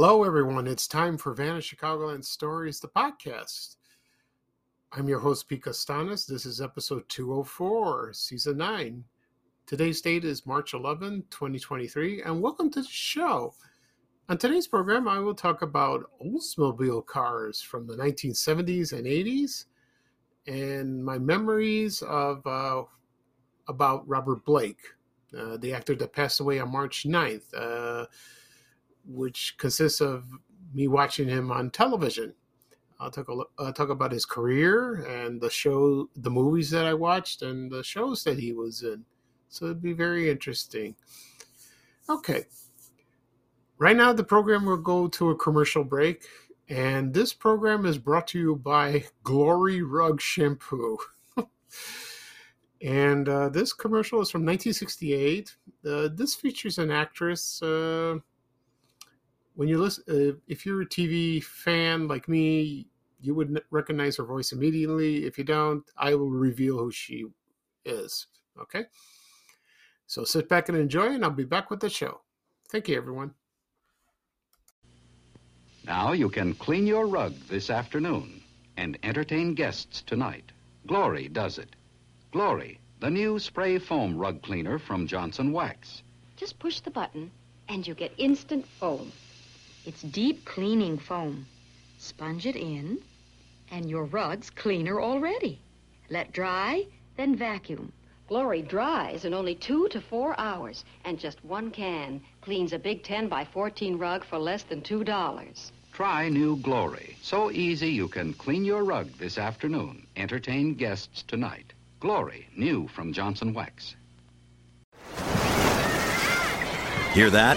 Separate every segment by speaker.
Speaker 1: Hello, everyone. It's time for Vanished Chicagoland Stories, the podcast. I'm your host, Pete Costanis. This is episode 204, season 9. Today's date is March 11, 2023, and welcome to the show. On today's program, I will talk about Oldsmobile cars from the 1970s and 80s and my memories of uh, about Robert Blake, uh, the actor that passed away on March 9th. Uh, which consists of me watching him on television. I'll talk uh, talk about his career and the show, the movies that I watched, and the shows that he was in. So it'd be very interesting. Okay. Right now, the program will go to a commercial break, and this program is brought to you by Glory Rug Shampoo. and uh, this commercial is from 1968. Uh, this features an actress. Uh, when you listen, uh, if you're a TV fan like me, you would recognize her voice immediately. If you don't, I will reveal who she is. Okay. So sit back and enjoy, and I'll be back with the show. Thank you, everyone.
Speaker 2: Now you can clean your rug this afternoon and entertain guests tonight. Glory does it. Glory, the new spray foam rug cleaner from Johnson Wax.
Speaker 3: Just push the button, and you get instant foam.
Speaker 4: It's deep cleaning foam. Sponge it in, and your rug's cleaner already. Let dry, then vacuum.
Speaker 3: Glory dries in only two to four hours, and just one can cleans a big 10 by 14 rug for less than $2.
Speaker 2: Try new Glory. So easy you can clean your rug this afternoon. Entertain guests tonight. Glory, new from Johnson Wax.
Speaker 5: Hear that?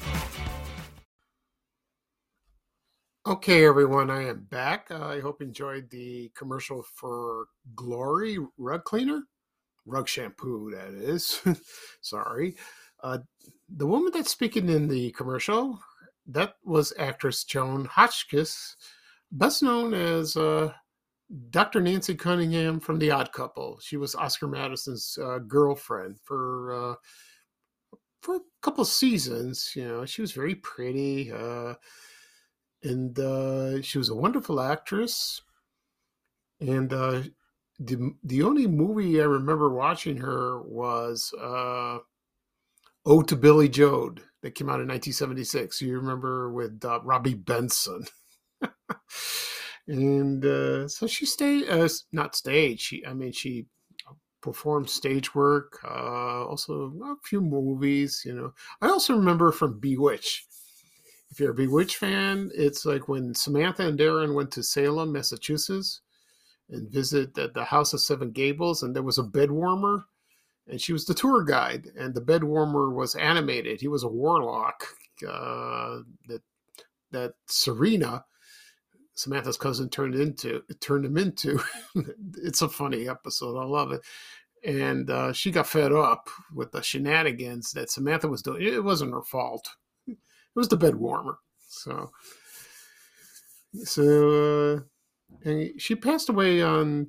Speaker 1: Okay, everyone, I am back. Uh, I hope you enjoyed the commercial for Glory Rug Cleaner, rug shampoo, that is. Sorry. Uh, the woman that's speaking in the commercial, that was actress Joan Hotchkiss, best known as uh, Dr. Nancy Cunningham from The Odd Couple. She was Oscar Madison's uh, girlfriend for uh, for a couple seasons. You know, she was very pretty. And uh, she was a wonderful actress. And uh, the the only movie I remember watching her was uh, "Oh to Billy Joe" that came out in 1976. You remember with uh, Robby Benson. and uh, so she stayed, uh, not stayed. She, I mean, she performed stage work, uh, also a few movies. You know, I also remember from Bewitched if you're a Bewitched fan, it's like when Samantha and Darrin went to Salem, Massachusetts, and visit the, the House of Seven Gables, and there was a bed warmer, and she was the tour guide, and the bed warmer was animated. He was a warlock uh, that that Serena, Samantha's cousin, turned into turned him into. it's a funny episode. I love it. And uh, she got fed up with the shenanigans that Samantha was doing. It wasn't her fault was the bed warmer. So, so, uh, and she passed away on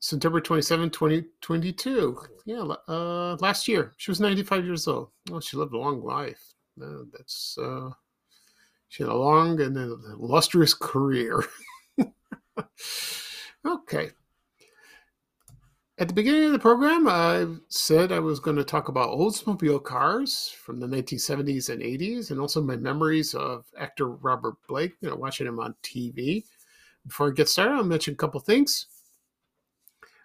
Speaker 1: September 27, 2022. Yeah, uh, last year. She was 95 years old. Well, she lived a long life. Uh, that's, uh, she had a long and illustrious career. okay. At the beginning of the program, I said I was going to talk about Oldsmobile cars from the 1970s and 80s, and also my memories of actor Robert Blake, you know, watching him on TV. Before I get started, I'll mention a couple things.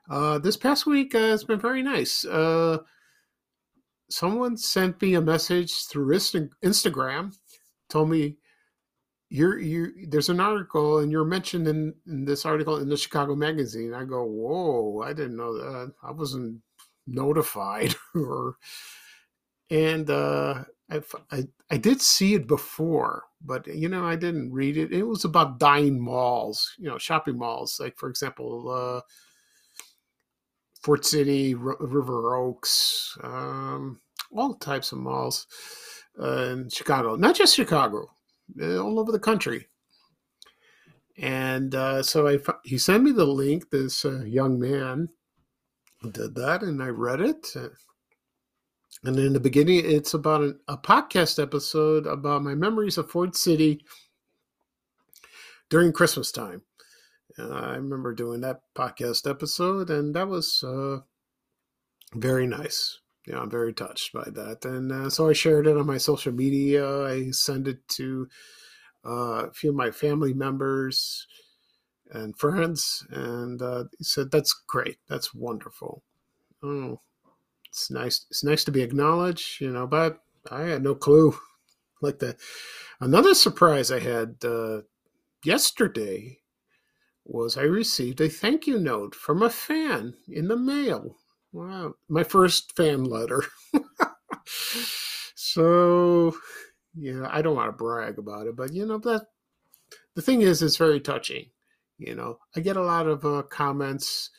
Speaker 1: Uh, this past week uh, has been very nice. Uh, someone sent me a message through Instagram, told me you're you there's an article and you're mentioned in, in this article in the Chicago magazine. I go, whoa, I didn't know that. I wasn't notified or and uh I, I, I did see it before, but you know I didn't read it. It was about dying malls, you know, shopping malls. Like for example, uh, Ford City, R- River Oaks, um, all types of malls uh, in Chicago. Not just Chicago, all over the country. And uh, so I, he sent me the link. This uh, young man did that, and I read it. And in the beginning, it's about an, a podcast episode about my memories of Ford City during Christmas time. Uh, I remember doing that podcast episode, and that was uh, very nice yeah, I'm very touched by that. And uh, so I shared it on my social media. I sent it to uh, a few of my family members and friends, and uh, he said, "That's great. That's wonderful. Oh, it's nice. It's nice to be acknowledged, you know." But I had no clue. Like that. Another surprise I had uh, yesterday was I received a thank you note from a fan in the mail Wow, my first fan letter. so, yeah, I don't want to brag about it, but you know that the thing is, it's very touching. You know, I get a lot of uh, comments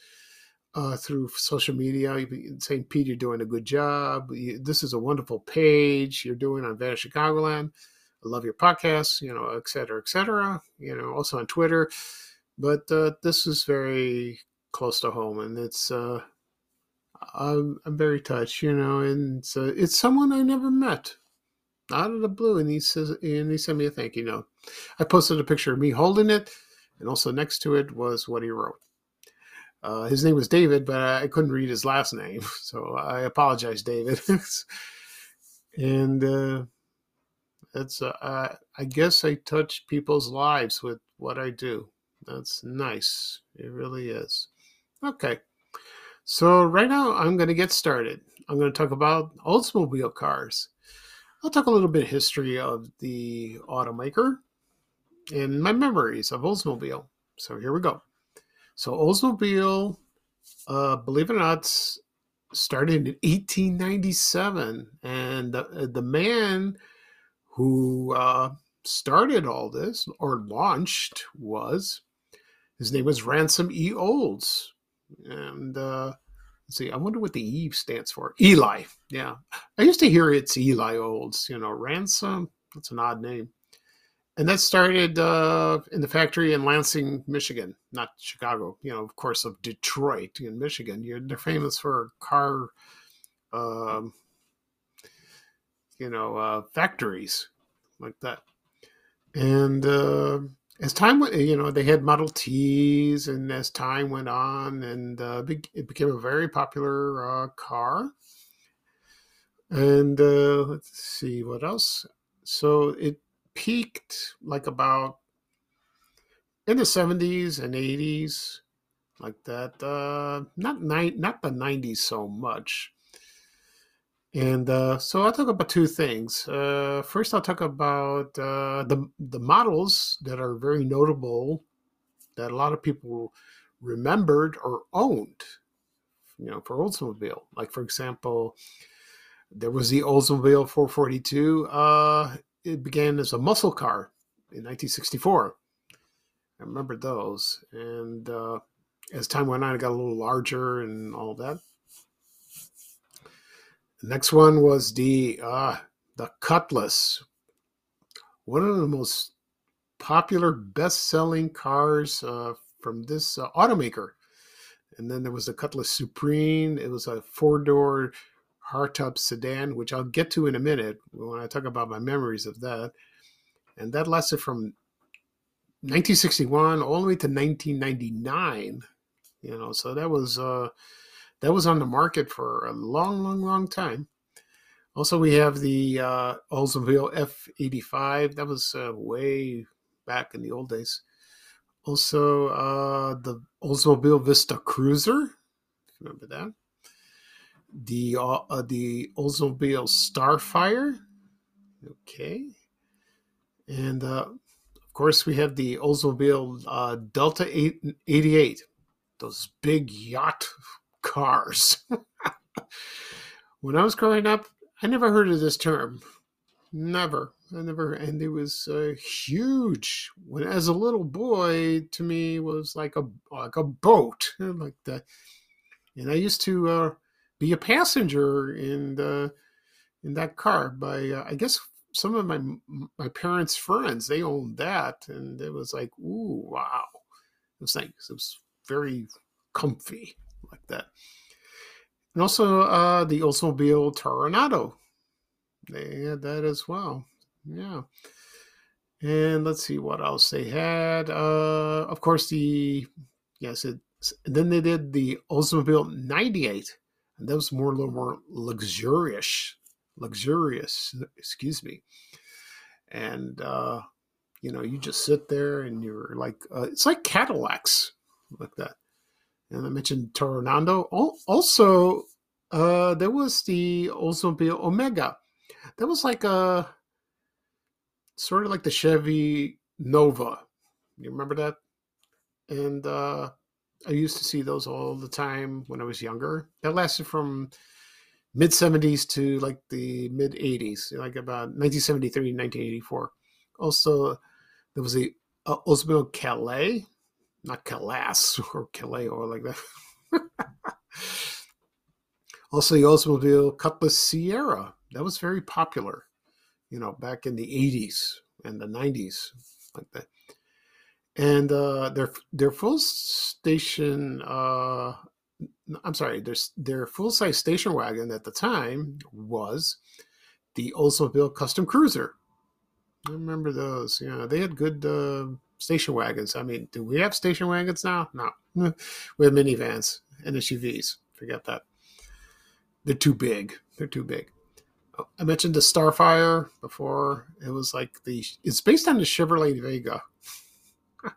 Speaker 1: uh, through social media saying, "Pete, you're doing a good job. This is a wonderful page you're doing on Vanish Chicagoland. I love your podcast. You know, et cetera, et cetera. You know, also on Twitter." But uh, this is very close to home, and it's uh, I'm, I'm very touched, you know, and uh, it's someone I never met out of the blue. And he says, and he sent me a thank you note. I posted a picture of me holding it, and also next to it was what he wrote. Uh, his name was David, but I couldn't read his last name, so I apologize, David. and uh, it's, uh, I guess I touch people's lives with what I do. That's nice. It really is. Okay. So right now I'm going to get started. I'm going to talk about Oldsmobile cars. I'll talk a little bit history of the automaker and my memories of Oldsmobile. So here we go. So Oldsmobile, uh, believe it or not, started in 1897, and the, the man who uh, started all this or launched was his name was Ransom E. Olds and uh, let's see. I wonder what the E stands for. Eli. Yeah, I used to hear it's Eli Olds. You know, ransom. That's an odd name. And that started uh, in the factory in Lansing, Michigan, not Chicago. You know, of course, of Detroit in Michigan. You're, they're famous for car, um, you know, uh, factories like that. And uh, as time went, you know, they had Model Ts, and as time went on, and uh, it became a very popular uh, car. And uh, let's see what else. So it peaked like about in the 70s and 80s, like that. Uh, not ni- not the 90s so much. And uh, so I'll talk about two things. Uh, first, I'll talk about uh, the the models that are very notable that a lot of people remembered or owned. You know, for Oldsmobile, like for example, there was the Oldsmobile 442. Uh, it began as a muscle car in 1964. I remember those, and uh, as time went on, it got a little larger and all that. Next one was the uh, the Cutlass, one of the most popular best-selling cars uh, from this uh, automaker. And then there was the Cutlass Supreme. It was a four-door hardtop sedan, which I'll get to in a minute when I talk about my memories of that. And that lasted from 1961 all the way to 1999. You know, so that was uh, that was on the market for a long, long, long time. Also, we have the uh, Oldsmobile F85. That was uh, way back in the old days. Also, uh, the Oldsmobile Vista Cruiser. Remember that? The uh, uh, the Oldsmobile Starfire. Okay. And uh, of course, we have the Oldsmobile uh, Delta 8, 88. Those big yacht cars. when I was growing up, I never heard of this term. Never. I never, and it was uh, huge. When as a little boy, to me was like a like a boat, like that. And I used to uh, be a passenger in the in that car. By uh, I guess some of my my parents' friends they owned that, and it was like, ooh, wow. It was like it was very comfy like that and also uh, the Oldsmobile Toronado. They had that as well. Yeah. And let's see what else they had. Uh, of course, the yes, it, then they did the Oldsmobile 98, and that was more a little more luxurious, luxurious. Excuse me. And uh, you know, you just sit there and you're like, uh, it's like Cadillacs, like that and I mentioned Toronado. Also, uh, there was the Oldsmobile Omega. That was like a sort of like the Chevy Nova. You remember that? And uh, I used to see those all the time when I was younger. That lasted from mid 70s to like the mid 80s, like about 1973 1984. Also, there was the uh, Oldsmobile Calais not Calas or Calais or like that. also, the Oldsmobile Cutlass Ciera that was very popular, you know, back in the '80s and the '90s, like that. And uh, their their full station, uh, I'm sorry, their their full size station wagon at the time was the Oldsmobile Custom Cruiser. I remember those. Yeah, they had good uh, station wagons. I mean, do we have station wagons now? No. we have minivans and SUVs. Forget that. They're too big. They're too big. Oh, I mentioned the Starfire before. It was like the it's based on the Chevrolet Vega.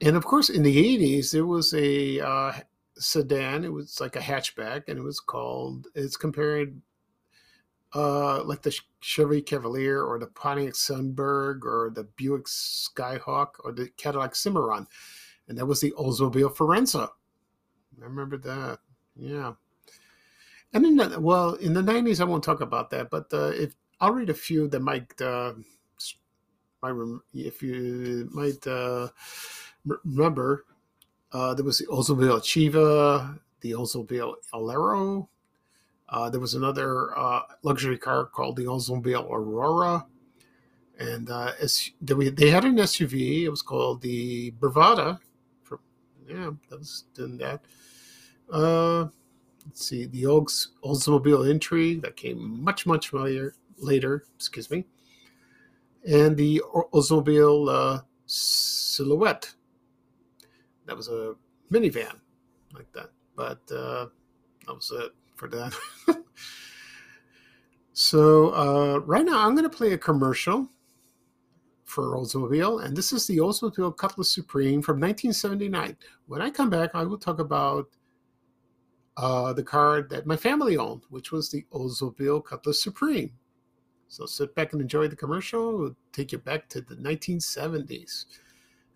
Speaker 1: and of course, in the 80s, there was a uh, sedan. It was like a hatchback, and it was called. It's compared uh, like the Chevy Cavalier or the Pontiac Sunburst or the Buick Skyhawk or the Cadillac Cimarron. And that was the Oldsmobile Forenza. I remember that. Yeah. And in the, well, in the 90s, I won't talk about that, but uh, if I'll read a few that might, uh, might if you might uh, remember, uh, there was the Oldsmobile Achieva, the Oldsmobile Alero, uh, there was another uh, luxury car called the Oldsmobile Aurora, and uh, they had an SUV. It was called the Bravada. For, yeah, that was doing that. Uh, let's see, the Olds, Oldsmobile Entry that came much much later. Later, excuse me, and the Oldsmobile uh, Silhouette. That was a minivan like that, but uh, that was it for that. so uh, right now, I'm going to play a commercial for Oldsmobile, and this is the Oldsmobile Cutlass Supreme from 1979. When I come back, I will talk about uh, the car that my family owned, which was the Oldsmobile Cutlass Supreme. So sit back and enjoy the commercial. We'll take you back to the 1970s.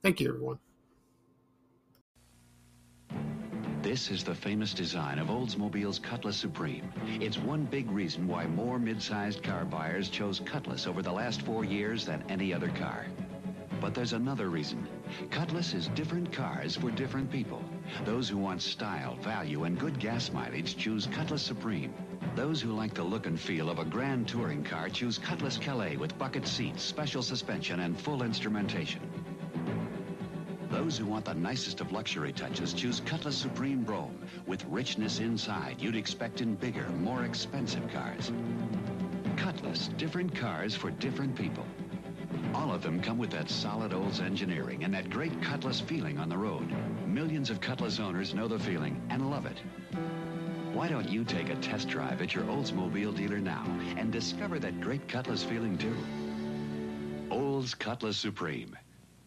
Speaker 1: Thank you, everyone.
Speaker 6: This is the famous design of Oldsmobile's Cutlass Supreme. It's one big reason why more mid-sized car buyers chose Cutlass over the last four years than any other car. But there's another reason. Cutlass is different cars for different people. Those who want style, value, and good gas mileage choose Cutlass Supreme. Those who like the look and feel of a grand touring car choose Cutlass Calais with bucket seats, special suspension, and full instrumentation. Those who want the nicest of luxury touches choose Cutlass Supreme Brougham with richness inside you'd expect in bigger, more expensive cars. Cutlass, different cars for different people. All of them come with that solid Olds engineering and that great Cutlass feeling on the road. Millions of Cutlass owners know the feeling and love it. Why don't you take a test drive at your Oldsmobile dealer now and discover that great Cutlass feeling too? Olds Cutlass Supreme.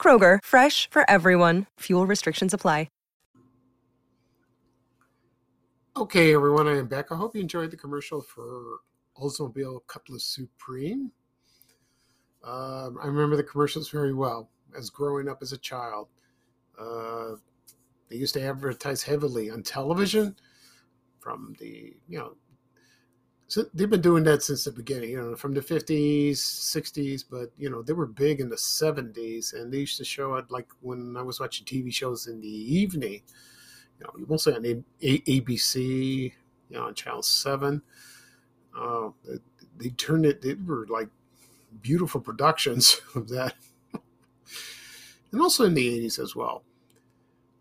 Speaker 7: Kroger, fresh for everyone. Fuel restrictions apply.
Speaker 1: Okay, everyone, I am back. I hope you enjoyed the commercial for Oldsmobile Cutlass Supreme. Um, I remember the commercials very well as growing up as a child. Uh, they used to advertise heavily on television from the, you know, so they've been doing that since the beginning, you know, from the 50s, 60s, but, you know, they were big in the 70s and they used to show it like when I was watching TV shows in the evening you know, mostly on ABC, you know, on Channel Seven. Uh, they, they turned it; they were like beautiful productions of that, and also in the '80s as well.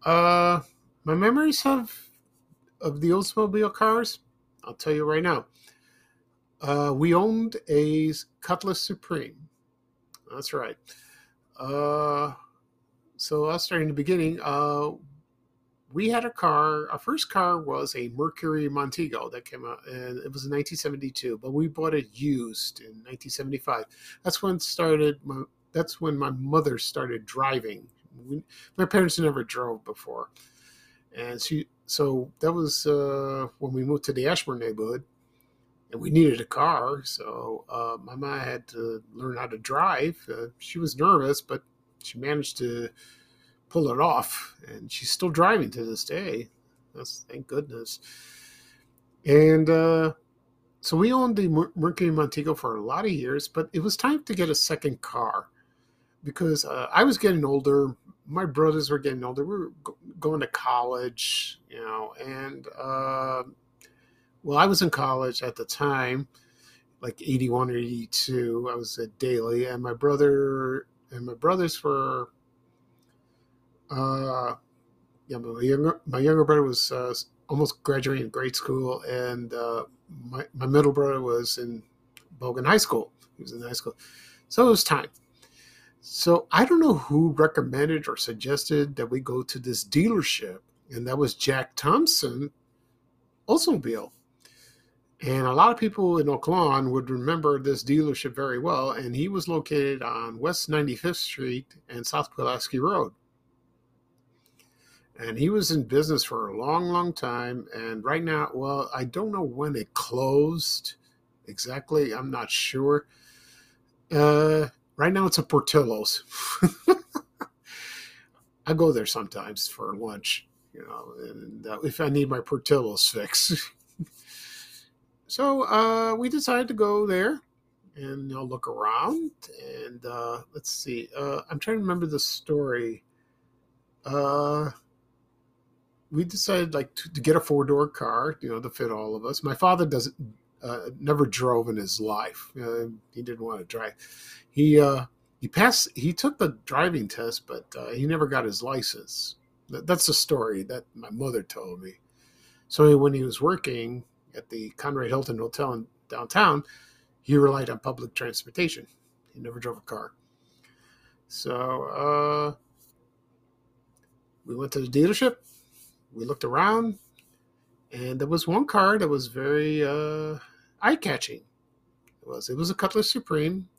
Speaker 1: Uh, my memories of of the Oldsmobile cars, I'll tell you right now. Uh, we owned a Cutlass Supreme. That's right. Uh, so I'll start in the beginning. Uh, we had a car. Our first car was a Mercury Montego that came out, and it was in 1972. But we bought it used in 1975. That's when started. My, that's when my mother started driving. We, my parents never drove before, and she. So that was uh, when we moved to the Ashburn neighborhood, and we needed a car. So uh, my mom had to learn how to drive. Uh, she was nervous, but she managed to pull it off, and she's still driving to this day. That's thank goodness. And uh, so we owned the Mercury Montego for a lot of years, but it was time to get a second car because uh, I was getting older. My brothers were getting older. We were go- going to college, you know, and uh, well, I was in college at the time, like 81 or 82. I was at Daley, and my brother and my brothers were uh, yeah, my younger my younger brother was uh, almost graduating grade school, and uh, my my middle brother was in Bogan High School. He was in high school, so it was time. So I don't know who recommended or suggested that we go to this dealership, and that was Jack Thompson, Oldsmobile. And a lot of people in Oak Lawn would remember this dealership very well, and he was located on West 95th Street and South Pulaski Road and he was in business for a long, long time. And right now, well, I don't know when it closed exactly. I'm not sure. Uh, right now, it's a Portillo's. I go there sometimes for lunch, you know, if I need my Portillo's fix. so uh, we decided to go there and you know, look around. And uh, let's see. Uh, I'm trying to remember the story. Uh, we decided like to, to get a four door car, you know, to fit all of us. My father doesn't uh, never drove in his life. Uh, he didn't want to drive. He uh, he passed. He took the driving test, but uh, he never got his license. That, that's the story that my mother told me. So when he was working at the Conrad Hilton Hotel in downtown, he relied on public transportation. He never drove a car. So uh, we went to the dealership we looked around, and there was one car that was very uh, eye catching. It was it was a Cutlass Supreme.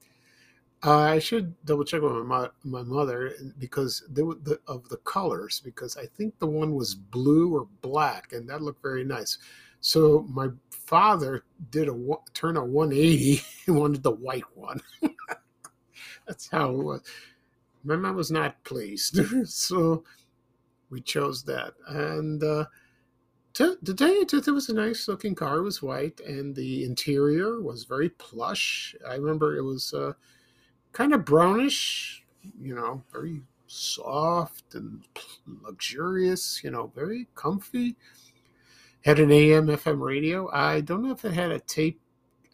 Speaker 1: Uh, I should double check with my my mother because the, of the colors because I think the one was blue or black, and that looked very nice. So my father did a turn a 180 and wanted the white one. That's how it was. My mom was not pleased. so we chose that. And uh, to, to tell you the truth, it was a nice looking car. It was white, and the interior was very plush. I remember it was uh, kind of brownish, you know, very soft and luxurious, you know, very comfy. Had an AM FM radio. I don't know if it had a tape.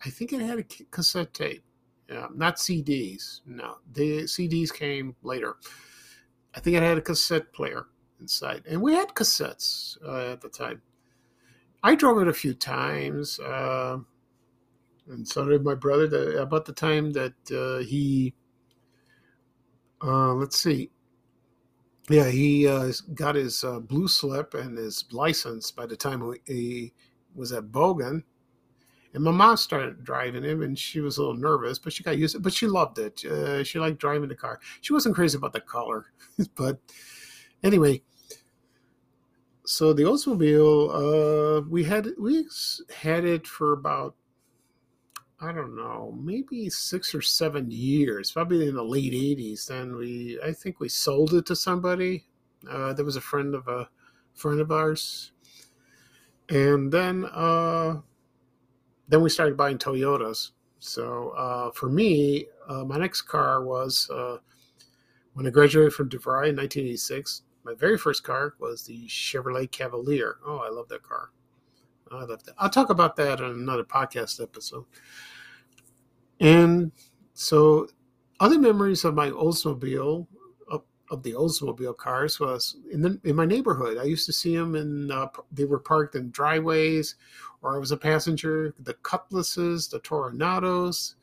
Speaker 1: I think it had a cassette tape. Yeah, not CDs. No, the CDs came later. I think it had a cassette player inside, and we had cassettes uh, at the time. I drove it a few times, uh, and so did my brother. The, about the time that uh, he, uh, let's see, yeah, he uh, got his uh, blue slip and his license by the time he was at Bogan. And my mom started driving him, and she was a little nervous, but she got used to it. But she loved it. Uh, she liked driving the car. She wasn't crazy about the color, but anyway. So the Oldsmobile, uh, we had we had it for about I don't know, maybe six or seven years, probably in the late '80s. Then we, I think we sold it to somebody. Uh, there was a friend of a friend of ours, and then uh, then we started buying Toyotas. So uh, for me, uh, my next car was uh, when I graduated from DeVry in 1986. My very first car was the Chevrolet Cavalier. Oh, I love that car. I love that. I'll talk about that in another podcast episode. And so, other memories of my Oldsmobile, of, of the Oldsmobile cars, was in the in my neighborhood. I used to see them, and uh, they were parked in driveways, or I was a passenger. The Cutlasses, the Toronados.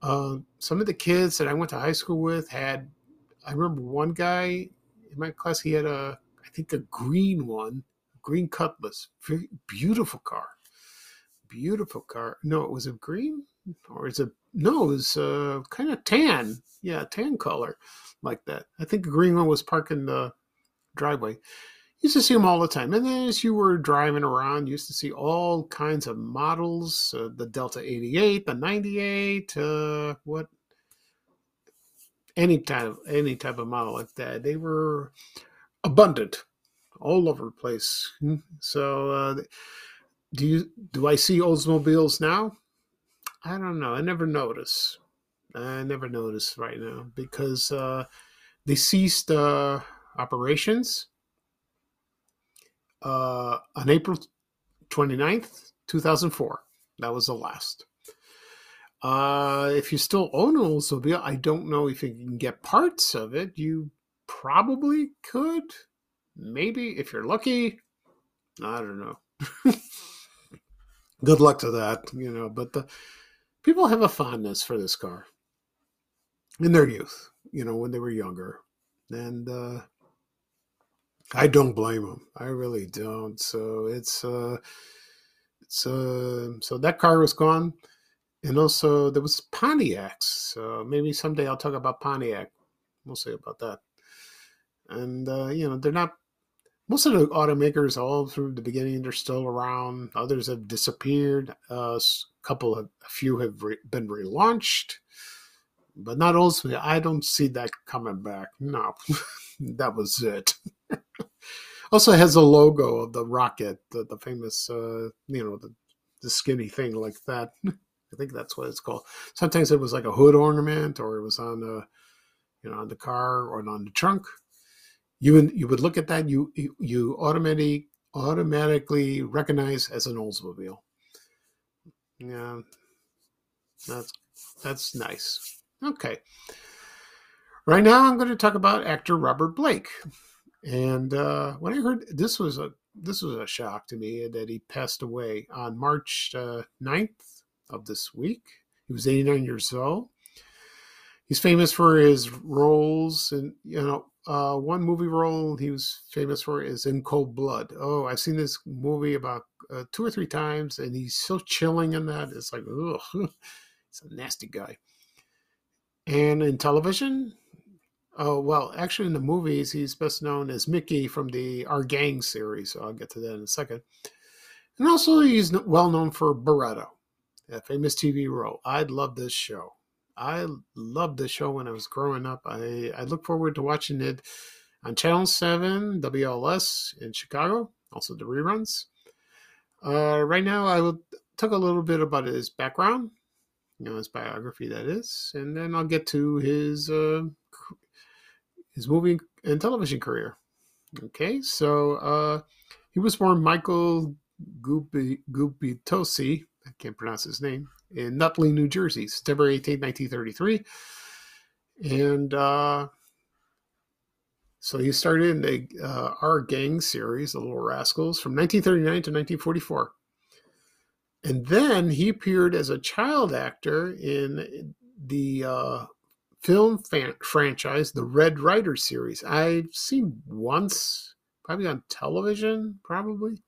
Speaker 1: Uh, some of the kids that I went to high school with had. I remember one guy in my class. He had a, I think, a green one, green Cutlass, very beautiful car, beautiful car. No, it was a green or is it no, it was uh, kind of tan. Yeah, tan color like that. I think the green one was parked in the driveway. Used to see them all the time. And then as you were driving around, used to see all kinds of models uh, the Delta 88, the 98, uh, what any type of any type of model like that. They were abundant all over the place. So, uh, do you do I see Oldsmobiles now? I don't know. I never notice. I never notice right now because uh, they ceased uh, operations uh, on April 29th, 2004. That was the last. Uh, if you still own an Oldsmobile, I don't know if you can get parts of it. You probably could. Maybe if you're lucky. I don't know. Good luck to that, you know. But the people have a fondness for this car in their youth, you know, when they were younger. And uh, I don't blame them. I really don't. So it's, uh, it's, uh, so that car was gone. And also there was Pontiacs. So maybe someday I'll talk about Pontiac. We'll see about that. And, uh, you know, they're not most of the automakers all through the beginning they're still around. Others have disappeared. Uh, a couple of a few have re- been relaunched. But not ultimately i don't see that coming back. No that was it. Also has a logo of the rocket the, the famous uh, you know the, the skinny thing like that. I think that's what it's called. Sometimes it was like a hood ornament or it was on a you know on the car or on the trunk you would you would look at that you you automatically automatically recognize as an Oldsmobile. Yeah, that's that's nice. Okay. Right now, I'm going to talk about actor Robert Blake, and uh, when I heard this was a this was a shock to me that he passed away on March uh, 9th of this week. He was 89 years old. He's famous for his roles and you know uh, one movie role he was famous for is In Cold Blood. Oh, I've seen this movie about uh, two or three times, and he's so chilling in that. It's like, ugh, he's a nasty guy. And in television, oh well, actually in the movies, he's best known as Mickey from the Our Gang series. So I'll get to that in a second. And also, he's well known for Baretta, a famous TV role. I'd love this show. I loved the show when I was growing up. I, I look forward to watching it on Channel 7, WLS in Chicago, also the reruns. Uh, right now, I will talk a little bit about his background, you know, his biography, that is, and then I'll get to his uh, his movie and television career. Okay, so uh, he was born Michael Gubitosi, I can't pronounce his name, in Nutley, New Jersey, September 18, 1933. And uh, so he started in the uh, Our Gang series, The Little Rascals, from 1939 to 1944. And then he appeared as a child actor in the uh, film fan- franchise, the Red Ryder series. I've seen once, probably on television, probably.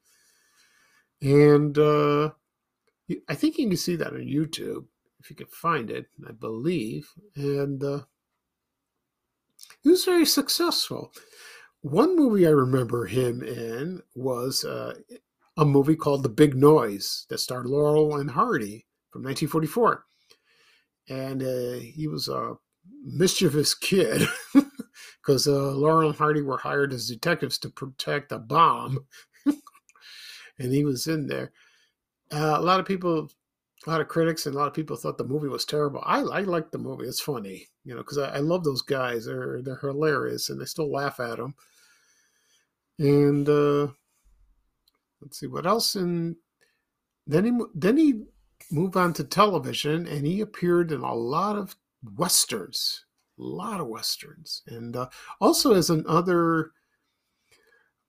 Speaker 1: And uh, I think you can see that on YouTube if you can find it, I believe. And uh, he was very successful. One movie I remember him in was uh, a movie called The Big Noise that starred Laurel and Hardy from 1944. And uh, he was a mischievous kid because uh, Laurel and Hardy were hired as detectives to protect a bomb. and he was in there. Uh, a lot of people, a lot of critics, and a lot of people thought the movie was terrible. I, I like the movie. It's funny, you know, because I, I love those guys. They're they're hilarious, and I still laugh at them. And uh, let's see what else. And then he then he moved on to television, and he appeared in a lot of westerns, a lot of westerns, and uh, also as another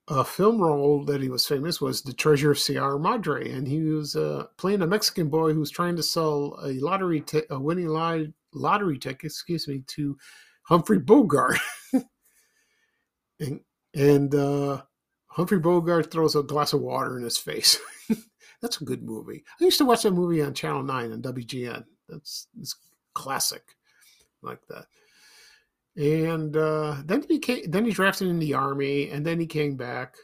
Speaker 1: uh, film role that he was famous was The Treasure of Sierra Madre, and he was uh, playing a Mexican boy who was trying to sell a lottery, t- a winning li- lottery ticket, excuse me, to Humphrey Bogart, and and uh, Humphrey Bogart throws a glass of water in his face. That's a good movie. I used to watch that movie on Channel Nine on WGN. That's it's classic, like that. And uh, then he became, then he drafted in the army, and then he came back.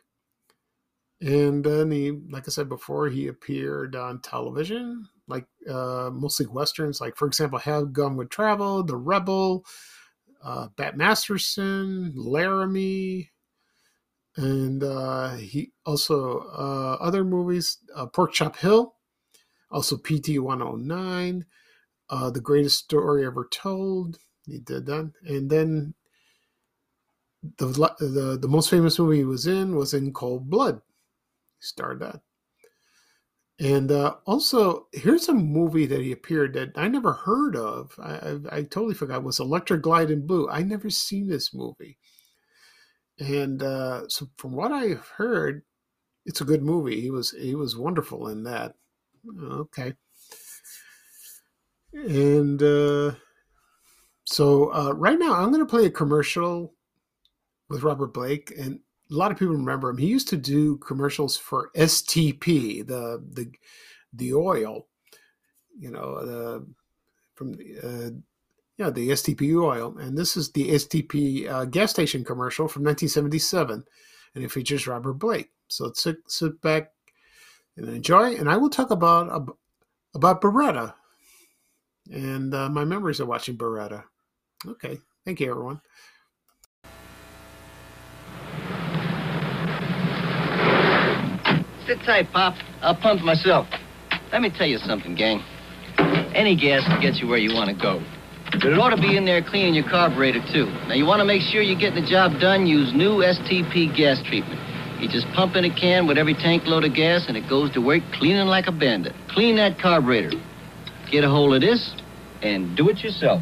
Speaker 1: And then he, like I said before, he appeared on television, like uh, mostly westerns, like for example, Have Gun Would Travel, The Rebel, uh, Bat Masterson, Laramie, and uh, he also uh, other movies, uh, Pork Chop Hill, also PT 109, uh, The Greatest Story Ever Told. He did that, and then the the the most famous movie he was in was in Cold Blood. He starred that. And uh, also, here's a movie that he appeared that I never heard of. I, I, I totally forgot. Was Electric Glide in Blue. I never seen this movie. And uh, so, from what I've heard, it's a good movie. He was he was wonderful in that. Okay. And uh, so uh, right now, I'm going to play a commercial with Robert Blake, and a lot of people remember him. He used to do commercials for STP, the the the oil, you know, the from uh, yeah the STP oil, and this is the STP uh, gas station commercial from 1977, and it features Robert Blake. So sit, sit back and enjoy, and I will talk about about Baretta and uh, my memories of watching Baretta. Okay. Thank you, everyone.
Speaker 8: Sit tight, Pop. I'll pump myself. Let me tell you something, gang. Any gas will get you where you want to go. But it ought to be in there cleaning your carburetor, too. Now, you want to make sure you're getting the job done, use new STP gas treatment. You just pump in a can with every tank load of gas, and it goes to work cleaning like a bandit. Clean that carburetor. Get a hold of this, and do it yourself.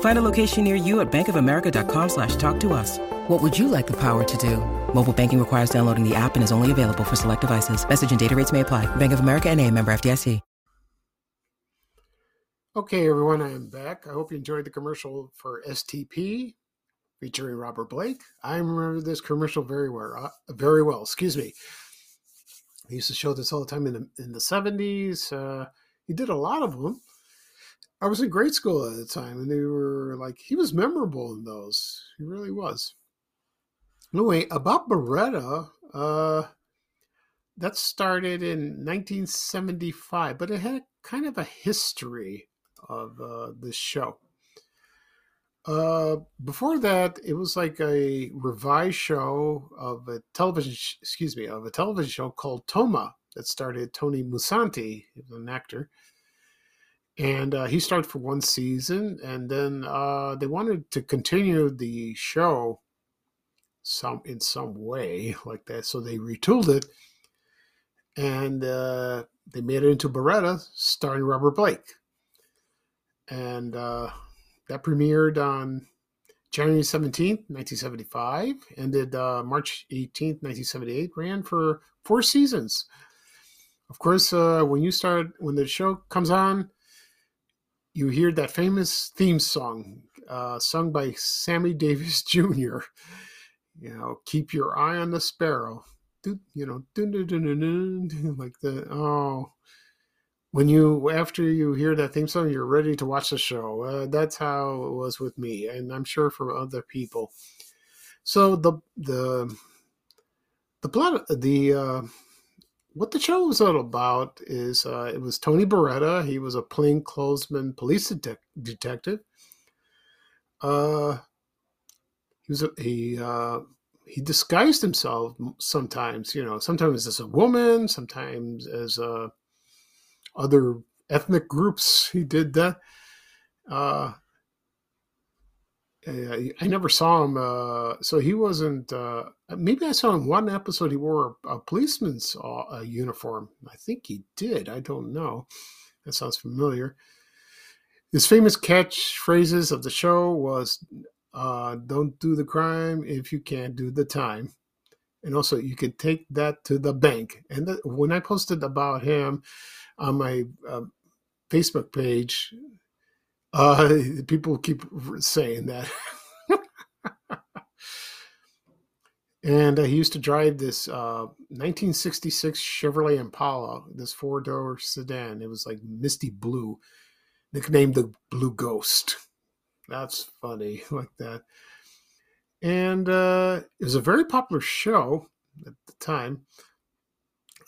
Speaker 9: Find a location near you at bankofamerica.com slash talk to us. What would you like the power to do? Mobile banking requires downloading the app and is only available for select devices. Message and data rates may apply. Bank of America and a member FDIC.
Speaker 1: Okay, everyone, I am back. I hope you enjoyed the commercial for STP featuring Robert Blake. I remember this commercial very well. Uh, very well, excuse me. He used to show this all the time in the in the seventies. Uh, he did a lot of them. I was in grade school at the time, and they were like he was memorable in those. He really was. Anyway, about Baretta, uh, that started in 1975, but it had kind of a history of uh, this show. Uh, before that, it was like a revised show of a television, excuse me, of a television show called Toma that started Tony Musante, an actor, and uh, he started for one season, and then uh, they wanted to continue the show some in some way like that, so they retooled it, and uh, they made it into Baretta, starring Robert Blake, and uh, that premiered on January 17th, 1975, ended uh, March 18th, 1978, ran for four seasons. Of course, uh, when you start, when the show comes on, you hear that famous theme song uh, sung by Sammy Davis Jr. You know, keep your eye on the sparrow. You know, like the oh, when you after you hear that theme song, you're ready to watch the show. Uh, that's how it was with me, and I'm sure for other people. So the the the plot the uh, what the show was all about is uh, it was Tony Baretta. He was a plainclothesman police de- detective. Uh, he was a, he uh, he disguised himself sometimes. You know, sometimes as a woman, sometimes as a other ethnic groups. He did that. Uh, I never saw him. Uh, so he wasn't. Uh, maybe I saw him one episode. He wore a, a policeman's uh, uniform. I think he did. I don't know. That sounds familiar. His famous catchphrases of the show was uh, "Don't do the crime if you can't do the time," and also you can take that to the bank. And the, when I posted about him, on my uh, Facebook page, uh, people keep saying that. and uh, he used to drive this 1966 uh, Chevrolet Impala, this four door sedan. It was like misty blue, nicknamed the Blue Ghost. That's funny, like that. And uh, it was a very popular show at the time.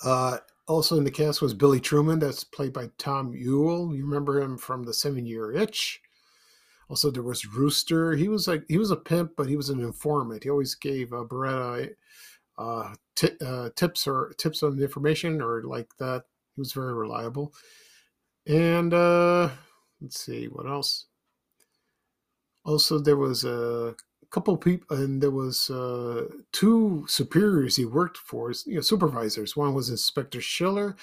Speaker 1: Uh, also in the cast was Billy Truman, that's played by Tom Ewell. You remember him from The Seven Year Itch. Also, there was Rooster. He was like he was a pimp, but he was an informant. He always gave uh, Baretta uh, t- uh, tips or tips on information or like that. He was very reliable. And uh, let's see what else. Also, there was a couple people, and there was uh, two superiors he worked for, you know, supervisors. One was Inspector Schiller,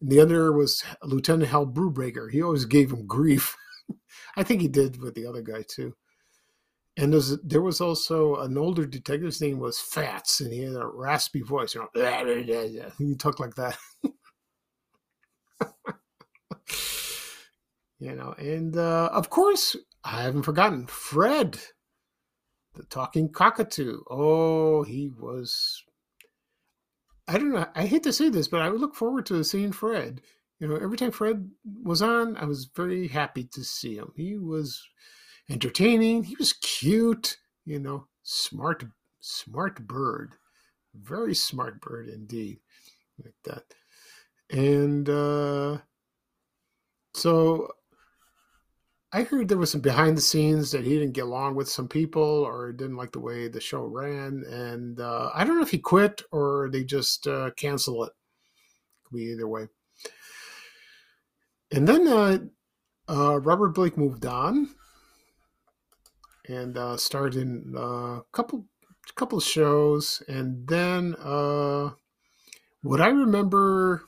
Speaker 1: and the other was Lieutenant Hal Brubaker. He always gave him grief. I think he did with the other guy too. And there was also an older detective. His name was Fats, and he had a raspy voice. You know, he talked like that. you know, and uh, of course, I haven't forgotten Fred the talking cockatoo. Oh, he was. I don't know. I hate to say this, but I would look forward to seeing Fred. You know, every time Fred was on, I was very happy to see him. He was entertaining. He was cute. You know, smart, smart bird, very smart bird indeed, like that. And uh, so I heard there was some behind the scenes that he didn't get along with some people or didn't like the way the show ran, and uh, I don't know if he quit or they just uh, cancel it. Could be either way. And then uh, uh Robert Blake moved on and uh, starred in a uh, couple couple shows, and then what I remember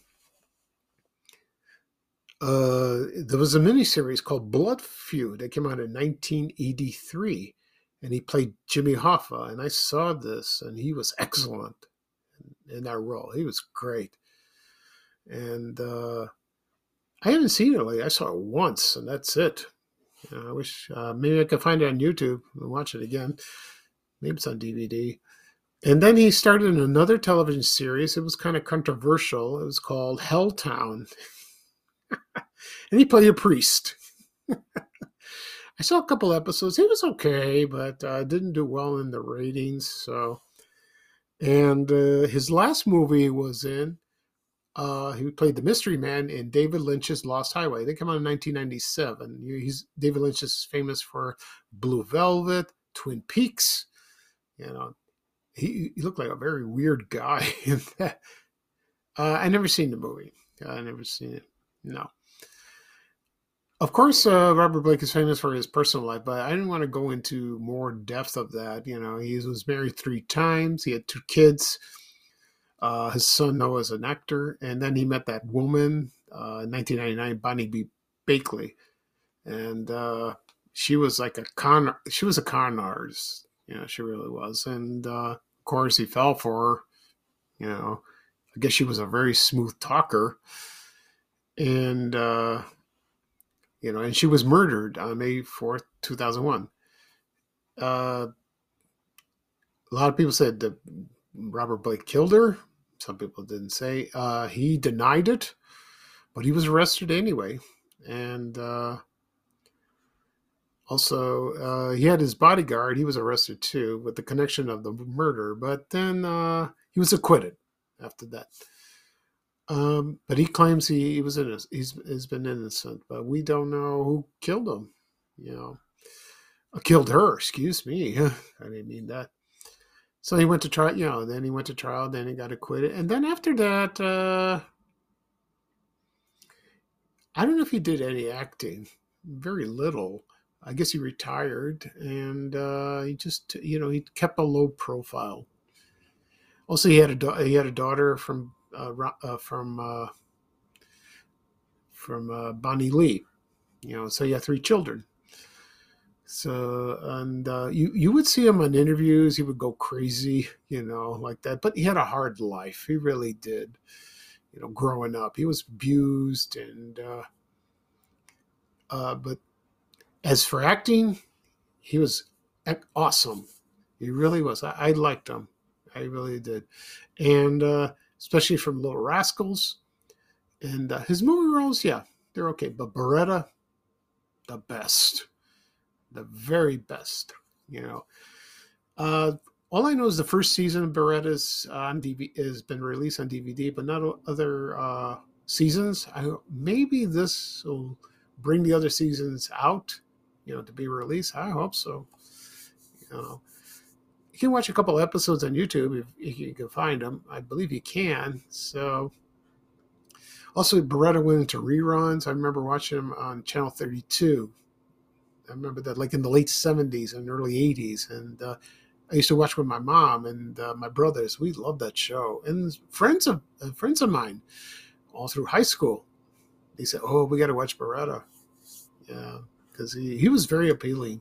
Speaker 1: uh, there was a miniseries called Blood Feud that came out in 1983, and he played Jimmy Hoffa. And I saw this, and he was excellent in, that role. He was great. And uh, I haven't seen it lately. I saw it once, and that's it. I wish uh, maybe I could find it on YouTube and watch it again. Maybe it's on DVD. And then he started another television series. It was kind of controversial. It was called Helltown. and he played a priest. I saw a couple episodes. He was okay, but uh, didn't do well in the ratings. So, and uh, his last movie was in Uh, he played the mystery man in David Lynch's Lost Highway. They came out in 1997. He's David Lynch is famous for Blue Velvet, Twin Peaks. You know, he, he looked like a very weird guy in that. Uh, I never seen the movie. I never seen it. No. Of course, uh, Robert Blake is famous for his personal life, but I didn't want to go into more depth of that. You know, he was married three times. He had two kids. Uh, his son Noah is an actor, and then he met that woman uh, in 1999, Bonnie B. Bakley, and uh, she was like a con. She was a con artist. You know, she really was, and uh, of course he fell for her. You know, I guess she was a very smooth talker, and uh, you know, and she was murdered on May 4th, 2001. Uh, a lot of people said that Robert Blake killed her. Some people didn't say. Uh, he denied it, but he was arrested anyway. And uh, also, uh, he had his bodyguard. He was arrested too with the connection of the murder, but then uh, he was acquitted after that. Um, but he claims he, he was innocent. He's, he's been innocent, but we don't know who killed him. You know, uh, killed her. Excuse me. I didn't mean that. So he went to trial, you know, then he went to trial, then he got acquitted. And then after that, uh, I don't know if he did any acting, very little. I guess he retired and uh, he just, you know, he kept a low profile. Also, he had a he had a daughter from uh, uh, from uh, from uh, Bonnie Lee, you know, so he had three children. So and you you would see him on interviews. He would go crazy, you know, like that. But he had a hard life. He really did. You know, growing up, he was abused, and but as for acting, he was awesome. He really was. I, I liked him. I really did, and uh, especially from Little Rascals, and uh, his movie roles. Yeah, they're okay. But Baretta, the best the very best. You know, uh, all I know is the first season of Baretta's on DVD has been released on DVD, but not other uh, seasons. I maybe this will bring the other seasons out, you know, to be released. I hope so. You know, can watch a couple episodes on YouTube if, if you can find them. I believe you can. So. Also, Baretta went into reruns. I remember watching them on Channel 32 I remember that like in the late 70s and early 80s. And uh, I used to watch with my mom and uh, my brothers. We loved that show. And friends of uh, friends of mine, all through high school, they said, "Oh, we got to watch Baretta." Yeah, because he he was very appealing.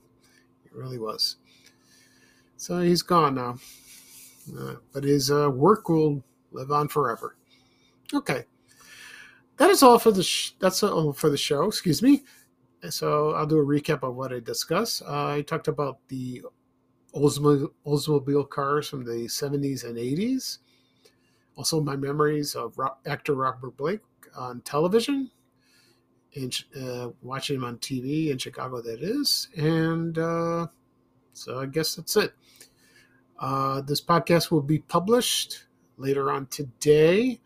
Speaker 1: He really was. So he's gone now, uh, but his uh, work will live on forever. Okay, that is all for the sh- that's all for the show. Excuse me so I'll do a recap of what I discussed. Uh, I talked about the Oldsmobile, Oldsmobile cars from the 70s and 80s. Also, my memories of actor Robert Blake on television, and uh, watching him on TV in Chicago, that is. And uh, so I guess that's it. Uh, this podcast will be published later on today.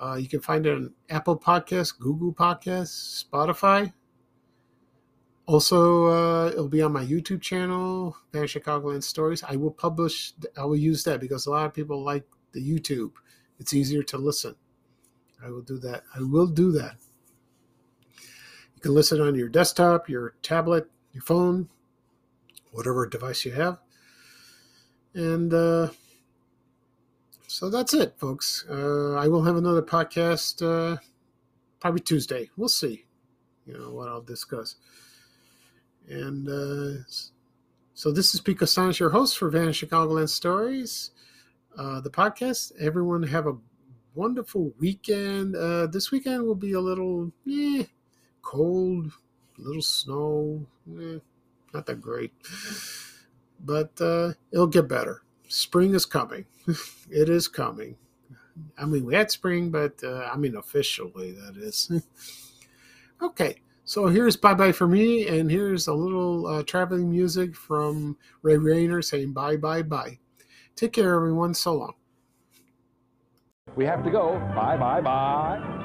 Speaker 1: Uh, you can find it on Apple Podcasts, Google Podcasts, Spotify. Also, uh, it'll be on my YouTube channel, Van Chicagoland Stories. I will publish, I will use that because a lot of people like the YouTube. It's easier to listen. I will do that. I will do that. You can listen on your desktop, your tablet, your phone, whatever device you have. And uh, so that's it, folks. Uh, I will have another podcast uh, probably Tuesday. We'll see, you know, what I'll discuss. And uh, so this is Pete Costanis, your host for Van Chicagoland Stories, uh, the podcast. Everyone have a wonderful weekend. Uh, this weekend will be a little eh, cold, a little snow, eh, not that great, but uh, it'll get better. Spring is coming. it is coming. I mean, we had spring, but uh, I mean officially that is. okay. So here's bye bye for me, and here's a little uh, traveling music from Ray Rayner saying bye bye bye. Take care, everyone. So long.
Speaker 10: We have to go. Bye, bye, bye.